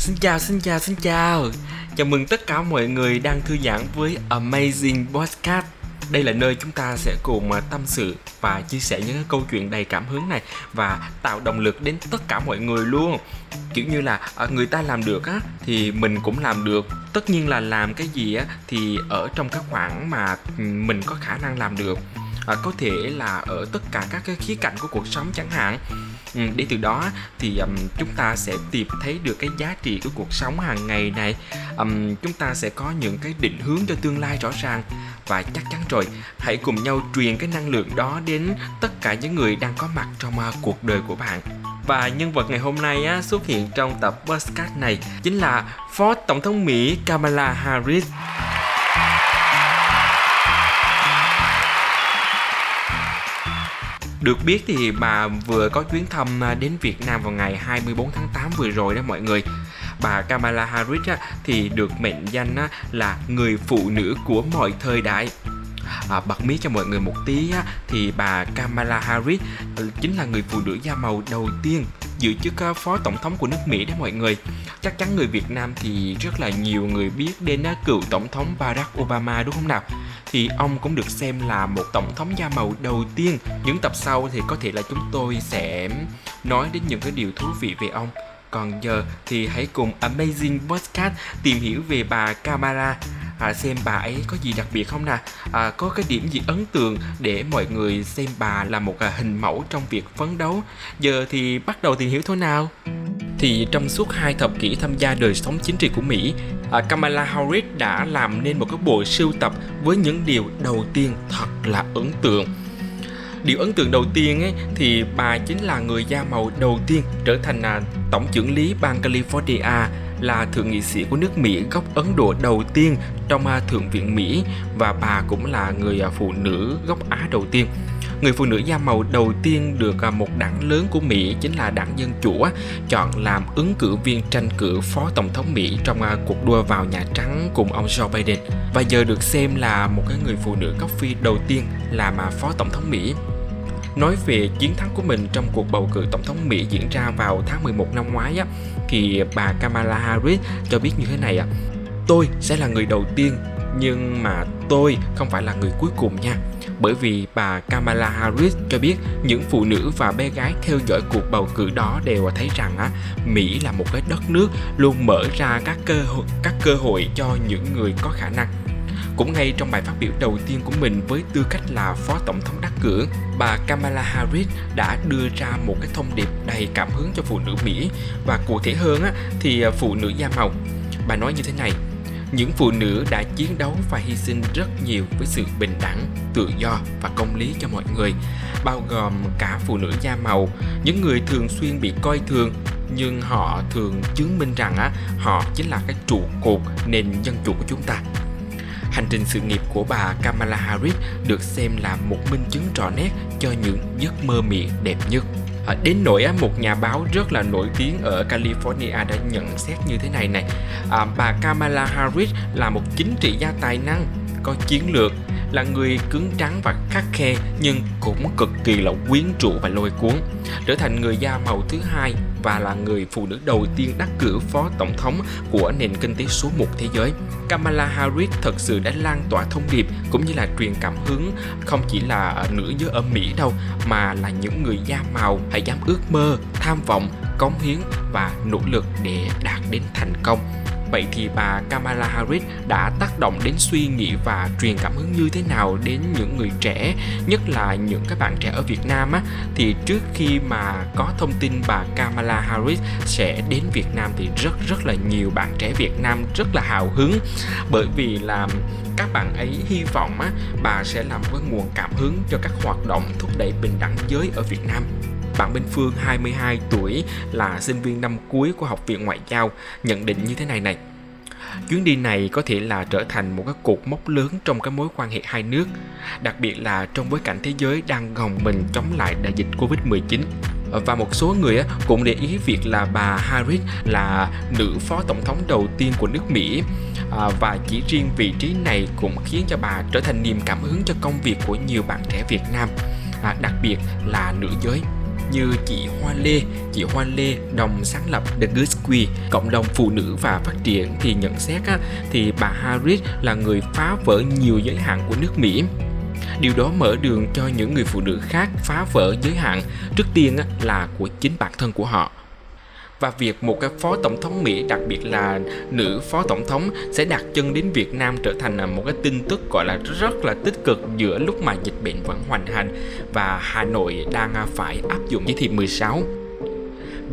Xin chào, xin chào, xin chào. Chào mừng tất cả mọi người đang thư giãn với Amazing Podcast đây là nơi chúng ta sẽ cùng à, tâm sự và chia sẻ những câu chuyện đầy cảm hứng này và tạo động lực đến tất cả mọi người luôn. Kiểu như là à, người ta làm được á thì mình cũng làm được. Tất nhiên là làm cái gì á thì ở trong các khoảng mà mình có khả năng làm được à, có thể là ở tất cả các cái khía cạnh của cuộc sống chẳng hạn. Ừ, để từ đó thì um, chúng ta sẽ tìm thấy được cái giá trị của cuộc sống hàng ngày này. Um, chúng ta sẽ có những cái định hướng cho tương lai rõ ràng. Và chắc chắn rồi hãy cùng nhau truyền cái năng lượng đó đến tất cả những người đang có mặt trong uh, cuộc đời của bạn. Và nhân vật ngày hôm nay á, xuất hiện trong tập podcast này chính là Phó Tổng thống Mỹ Kamala Harris. Được biết thì bà vừa có chuyến thăm à, đến Việt Nam vào ngày 24 tháng 8 vừa rồi đó mọi người. Bà Kamala Harris thì được mệnh danh là người phụ nữ của mọi thời đại. À, bật mí cho mọi người một tí á, thì bà Kamala Harris ờ, chính là người phụ nữ da màu đầu tiên giữ chức à, phó tổng thống của nước Mỹ đấy mọi người. Chắc chắn người Việt Nam thì rất là nhiều người biết đến à, cựu tổng thống Barack Obama đúng không nào? Thì ông cũng được xem là một tổng thống da màu đầu tiên. Những tập sau thì có thể là chúng tôi sẽ nói đến những cái điều thú vị về ông. Còn giờ thì hãy cùng Amazing Podcast tìm hiểu về bà Kamala à, xem bà ấy có gì đặc biệt không nè? À, có cái điểm gì ấn tượng để mọi người xem bà là một à, hình mẫu trong việc phấn đấu. Giờ thì bắt đầu tìm hiểu thôi nào thì trong suốt hai thập kỷ tham gia đời sống chính trị của Mỹ, à, Kamala Harris đã làm nên một cái bộ sưu tập với những điều đầu tiên thật là ấn tượng. Điều ấn tượng đầu tiên ấy, thì bà chính là người da màu đầu tiên trở thành à, tổng trưởng lý bang California là thượng nghị sĩ của nước Mỹ gốc Ấn Độ đầu tiên trong à, Thượng viện Mỹ và bà cũng là người phụ nữ gốc Á đầu tiên. Người phụ nữ da màu đầu tiên được à, một đảng lớn của Mỹ chính là đảng Dân Chủ chọn làm ứng cử viên tranh cử phó tổng thống Mỹ trong à, cuộc đua vào Nhà Trắng cùng ông Joe Biden và giờ được xem là một cái người phụ nữ gốc Phi đầu tiên làm à, phó tổng thống Mỹ Nói về chiến thắng của mình trong cuộc bầu cử tổng thống Mỹ diễn ra vào tháng 11 năm ngoái á, thì bà Kamala Harris cho biết như thế này ạ. Tôi sẽ là người đầu tiên nhưng mà tôi không phải là người cuối cùng nha. Bởi vì bà Kamala Harris cho biết những phụ nữ và bé gái theo dõi cuộc bầu cử đó đều thấy rằng á, Mỹ là một cái đất nước luôn mở ra các cơ hội các cơ hội cho những người có khả năng cũng ngay trong bài phát biểu đầu tiên của mình với tư cách là phó tổng thống đắc cử, bà Kamala Harris đã đưa ra một cái thông điệp đầy cảm hứng cho phụ nữ Mỹ và cụ thể hơn á, thì à, phụ nữ da màu. Bà nói như thế này, những phụ nữ đã chiến đấu và hy sinh rất nhiều với sự bình đẳng, tự do và công lý cho mọi người, bao gồm cả phụ nữ da màu, những người thường xuyên bị coi thường nhưng họ thường chứng minh rằng á, họ chính là cái trụ cột nền dân chủ của chúng ta. Hành trình sự nghiệp của bà Kamala Harris được xem là một minh chứng rõ nét cho những giấc mơ mỹ đẹp nhất. À, đến nỗi một nhà báo rất là nổi tiếng ở California đã nhận xét như thế này này. À, bà Kamala Harris là một chính trị gia tài năng có chiến lược là người cứng trắng và khắc khe nhưng cũng cực kỳ là quyến rũ và lôi cuốn trở thành người da màu thứ hai và là người phụ nữ đầu tiên đắc cử phó tổng thống của nền kinh tế số 1 thế giới. Kamala Harris thật sự đã lan tỏa thông điệp cũng như là truyền cảm hứng không chỉ là nữ giới ở Mỹ đâu mà là những người da màu hãy dám ước mơ, tham vọng, cống hiến và nỗ lực để đạt đến thành công Vậy thì bà Kamala Harris đã tác động đến suy nghĩ và truyền cảm hứng như thế nào đến những người trẻ, nhất là những các bạn trẻ ở Việt Nam á? Thì trước khi mà có thông tin bà Kamala Harris sẽ đến Việt Nam thì rất rất là nhiều bạn trẻ Việt Nam rất là hào hứng. Bởi vì là các bạn ấy hy vọng á bà sẽ làm cái nguồn cảm hứng cho các hoạt động thúc đẩy bình đẳng giới ở Việt Nam bạn Minh Phương 22 tuổi là sinh viên năm cuối của Học viện Ngoại giao nhận định như thế này này. Chuyến đi này có thể là trở thành một cái cột mốc lớn trong cái mối quan hệ hai nước, đặc biệt là trong bối cảnh thế giới đang gồng mình chống lại đại dịch Covid-19 và một số người cũng để ý việc là bà Harris là nữ phó tổng thống đầu tiên của nước Mỹ à, và chỉ riêng vị trí này cũng khiến cho bà trở thành niềm cảm hứng cho công việc của nhiều bạn trẻ Việt Nam, à, đặc biệt là nữ giới như chị Hoa Lê, chị Hoa Lê đồng sáng lập The Good Squid, cộng đồng phụ nữ và phát triển thì nhận xét á, thì bà Harris là người phá vỡ nhiều giới hạn của nước Mỹ. Điều đó mở đường cho những người phụ nữ khác phá vỡ giới hạn, trước tiên là của chính bản thân của họ và việc một cái phó tổng thống Mỹ đặc biệt là nữ phó tổng thống sẽ đặt chân đến Việt Nam trở thành một cái tin tức gọi là rất là tích cực giữa lúc mà dịch bệnh vẫn hoành hành và Hà Nội đang à, phải áp dụng chỉ thị 16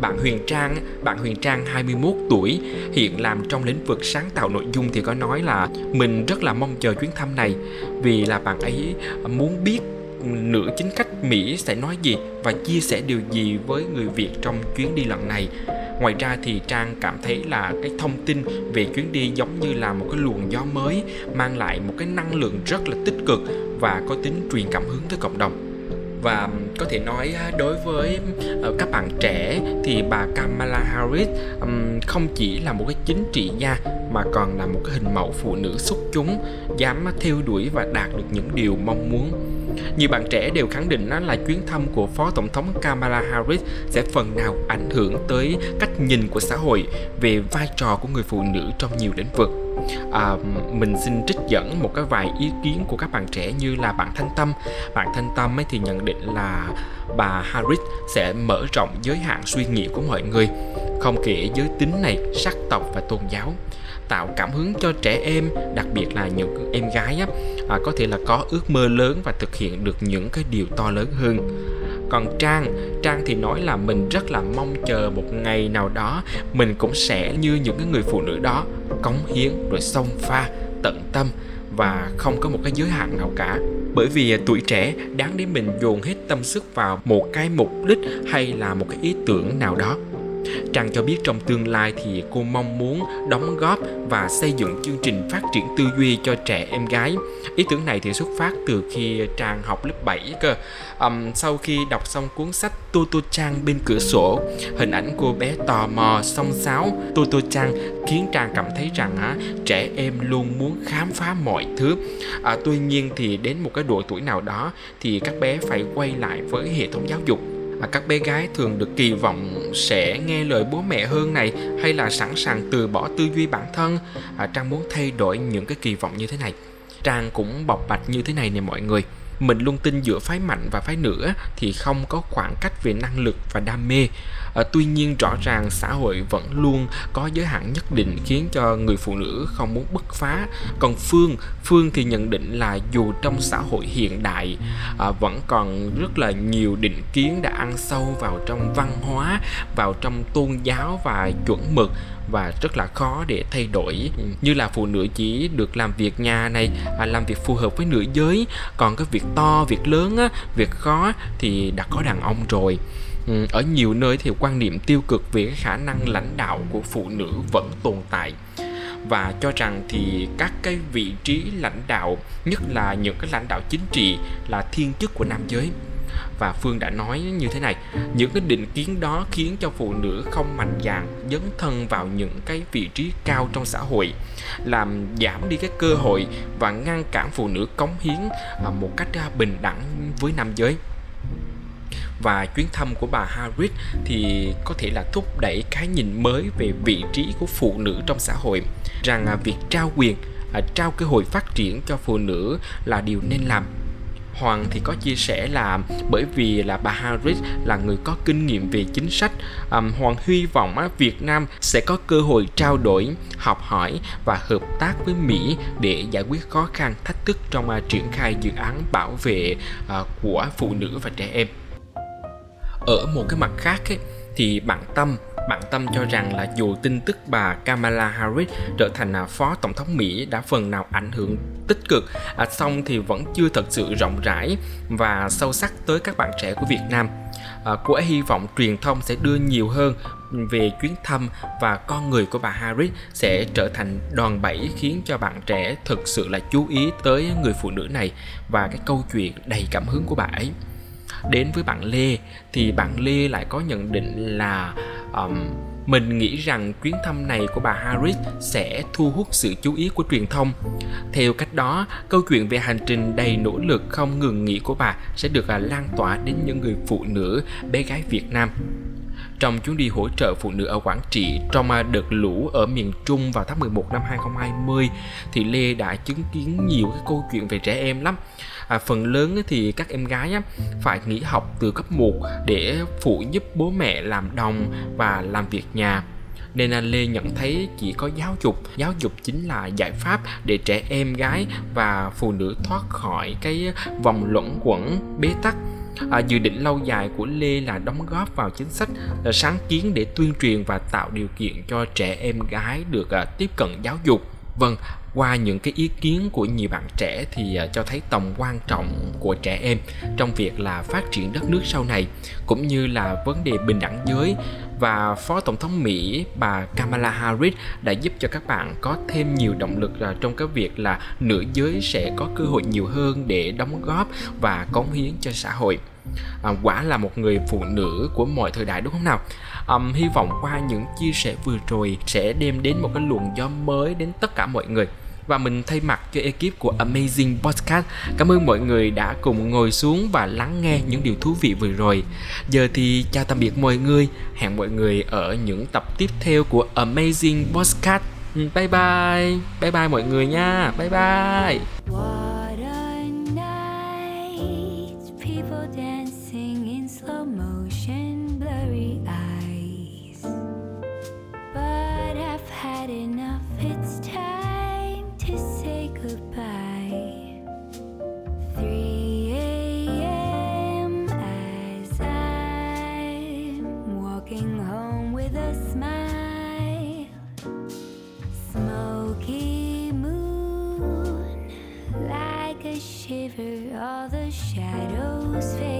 bạn Huyền Trang, bạn Huyền Trang 21 tuổi, hiện làm trong lĩnh vực sáng tạo nội dung thì có nói là mình rất là mong chờ chuyến thăm này vì là bạn ấy muốn biết nữ chính khách Mỹ sẽ nói gì và chia sẻ điều gì với người Việt trong chuyến đi lần này. Ngoài ra thì Trang cảm thấy là cái thông tin về chuyến đi giống như là một cái luồng gió mới, mang lại một cái năng lượng rất là tích cực và có tính truyền cảm hứng tới cộng đồng. Và có thể nói đối với ờ, các bạn trẻ thì bà Kamala Harris không chỉ là một cái chính trị gia mà còn là một cái hình mẫu phụ nữ xuất chúng dám theo đuổi và đạt được những điều mong muốn. Nhiều bạn trẻ đều khẳng định là chuyến thăm của Phó Tổng thống Kamala Harris sẽ phần nào ảnh hưởng tới cách nhìn của xã hội về vai trò của người phụ nữ trong nhiều lĩnh vực. À, mình xin trích dẫn một cái vài ý kiến của các bạn trẻ như là bạn Thanh Tâm. Bạn Thanh Tâm ấy thì nhận định là bà Harris sẽ mở rộng giới hạn suy nghĩ của mọi người không kể giới tính này sắc tộc và tôn giáo tạo cảm hứng cho trẻ em đặc biệt là những em gái á, à, có thể là có ước mơ lớn và thực hiện được những cái điều to lớn hơn. Còn trang trang thì nói là mình rất là mong chờ một ngày nào đó mình cũng sẽ như những cái người phụ nữ đó cống hiến rồi xông pha tận tâm và không có một cái giới hạn nào cả. Bởi vì tuổi trẻ đáng để mình dồn hết tâm sức vào một cái mục đích hay là một cái ý tưởng nào đó. Trang cho biết trong tương lai thì cô mong muốn đóng góp và xây dựng chương trình phát triển tư duy cho trẻ em gái. Ý tưởng này thì xuất phát từ khi Trang học lớp 7 cơ. Um, sau khi đọc xong cuốn sách Toto Trang bên cửa sổ, hình ảnh cô bé tò mò, song sáo, Toto Trang khiến Trang cảm thấy rằng á, trẻ em luôn muốn khám phá mọi thứ. À, tuy nhiên thì đến một cái độ tuổi nào đó thì các bé phải quay lại với hệ thống giáo dục mà các bé gái thường được kỳ vọng sẽ nghe lời bố mẹ hơn này hay là sẵn sàng từ bỏ tư duy bản thân. À, trang muốn thay đổi những cái kỳ vọng như thế này. Trang cũng bộc bạch như thế này nè mọi người mình luôn tin giữa phái mạnh và phái nữ thì không có khoảng cách về năng lực và đam mê. À, tuy nhiên rõ ràng xã hội vẫn luôn có giới hạn nhất định khiến cho người phụ nữ không muốn bứt phá. Còn phương phương thì nhận định là dù trong xã hội hiện đại à, vẫn còn rất là nhiều định kiến đã ăn sâu vào trong văn hóa vào trong tôn giáo và chuẩn mực và rất là khó để thay đổi. Như là phụ nữ chỉ được làm việc nhà này à, làm việc phù hợp với nữ giới. Còn cái việc to việc lớn á việc khó thì đã có đàn ông rồi. Ừ, ở nhiều nơi thì quan niệm tiêu cực về cái khả năng lãnh đạo của phụ nữ vẫn tồn tại. Và cho rằng thì các cái vị trí lãnh đạo nhất là những cái lãnh đạo chính trị là thiên chức của nam giới và Phương đã nói như thế này, những cái định kiến đó khiến cho phụ nữ không mạnh dạn dấn thân vào những cái vị trí cao trong xã hội, làm giảm đi cái cơ hội và ngăn cản phụ nữ cống hiến à, một cách à, bình đẳng với nam giới. Và chuyến thăm của bà Harris thì có thể là thúc đẩy cái nhìn mới về vị trí của phụ nữ trong xã hội, rằng à, việc trao quyền trao cơ hội phát triển cho phụ nữ là điều nên làm. Hoàng thì có chia sẻ là bởi vì là bà Harris là người có kinh nghiệm về chính sách, um, Hoàng hy vọng á, Việt Nam sẽ có cơ hội trao đổi, học hỏi và hợp tác với Mỹ để giải quyết khó khăn thách thức trong uh, triển khai dự án bảo vệ uh, của phụ nữ và trẻ em. Ở một cái mặt khác ấy, thì bạn Tâm bạn Tâm cho rằng là dù tin tức bà Kamala Harris trở thành à, phó tổng thống Mỹ đã phần nào ảnh hưởng tích cực, à, song thì vẫn chưa thật sự rộng rãi và sâu sắc tới các bạn trẻ của Việt Nam. À, cô ấy hy vọng truyền thông sẽ đưa nhiều hơn về chuyến thăm và con người của bà Harris sẽ trở thành đòn bẩy khiến cho bạn trẻ thực sự là chú ý tới người phụ nữ này và cái câu chuyện đầy cảm hứng của bà ấy đến với bạn Lê thì bạn Lê lại có nhận định là um, mình nghĩ rằng chuyến thăm này của bà Harris sẽ thu hút sự chú ý của truyền thông. Theo cách đó, câu chuyện về hành trình đầy nỗ lực không ngừng nghỉ của bà sẽ được à, lan tỏa đến những người phụ nữ, bé gái Việt Nam trong chuyến đi hỗ trợ phụ nữ ở Quảng Trị trong à, đợt lũ ở miền Trung vào tháng 11 năm 2020 thì Lê đã chứng kiến nhiều cái câu chuyện về trẻ em lắm. À, phần lớn thì các em gái á, phải nghỉ học từ cấp 1 để phụ giúp bố mẹ làm đồng và làm việc nhà. Nên anh Lê nhận thấy chỉ có giáo dục giáo dục chính là giải pháp để trẻ em gái và phụ nữ thoát khỏi cái vòng luẩn quẩn bế tắc. À, dự định lâu dài của Lê là đóng góp vào chính sách là sáng kiến để tuyên truyền và tạo điều kiện cho trẻ em gái được à, tiếp cận giáo dục vâng qua những cái ý kiến của nhiều bạn trẻ thì à, cho thấy tầm quan trọng của trẻ em trong việc là phát triển đất nước sau này, cũng như là vấn đề bình đẳng giới và Phó Tổng thống Mỹ bà Kamala Harris đã giúp cho các bạn có thêm nhiều động lực à, trong cái việc là nữ giới sẽ có cơ hội nhiều hơn để đóng góp và cống hiến cho xã hội. À, quả là một người phụ nữ của mọi thời đại đúng không nào? Um, hy vọng qua những chia sẻ vừa rồi sẽ đem đến một cái luồng gió mới đến tất cả mọi người và mình thay mặt cho ekip của Amazing Podcast cảm ơn mọi người đã cùng ngồi xuống và lắng nghe những điều thú vị vừa rồi. Giờ thì chào tạm biệt mọi người, hẹn mọi người ở những tập tiếp theo của Amazing Podcast. Bye bye, bye bye mọi người nha, bye bye. All the shadows fade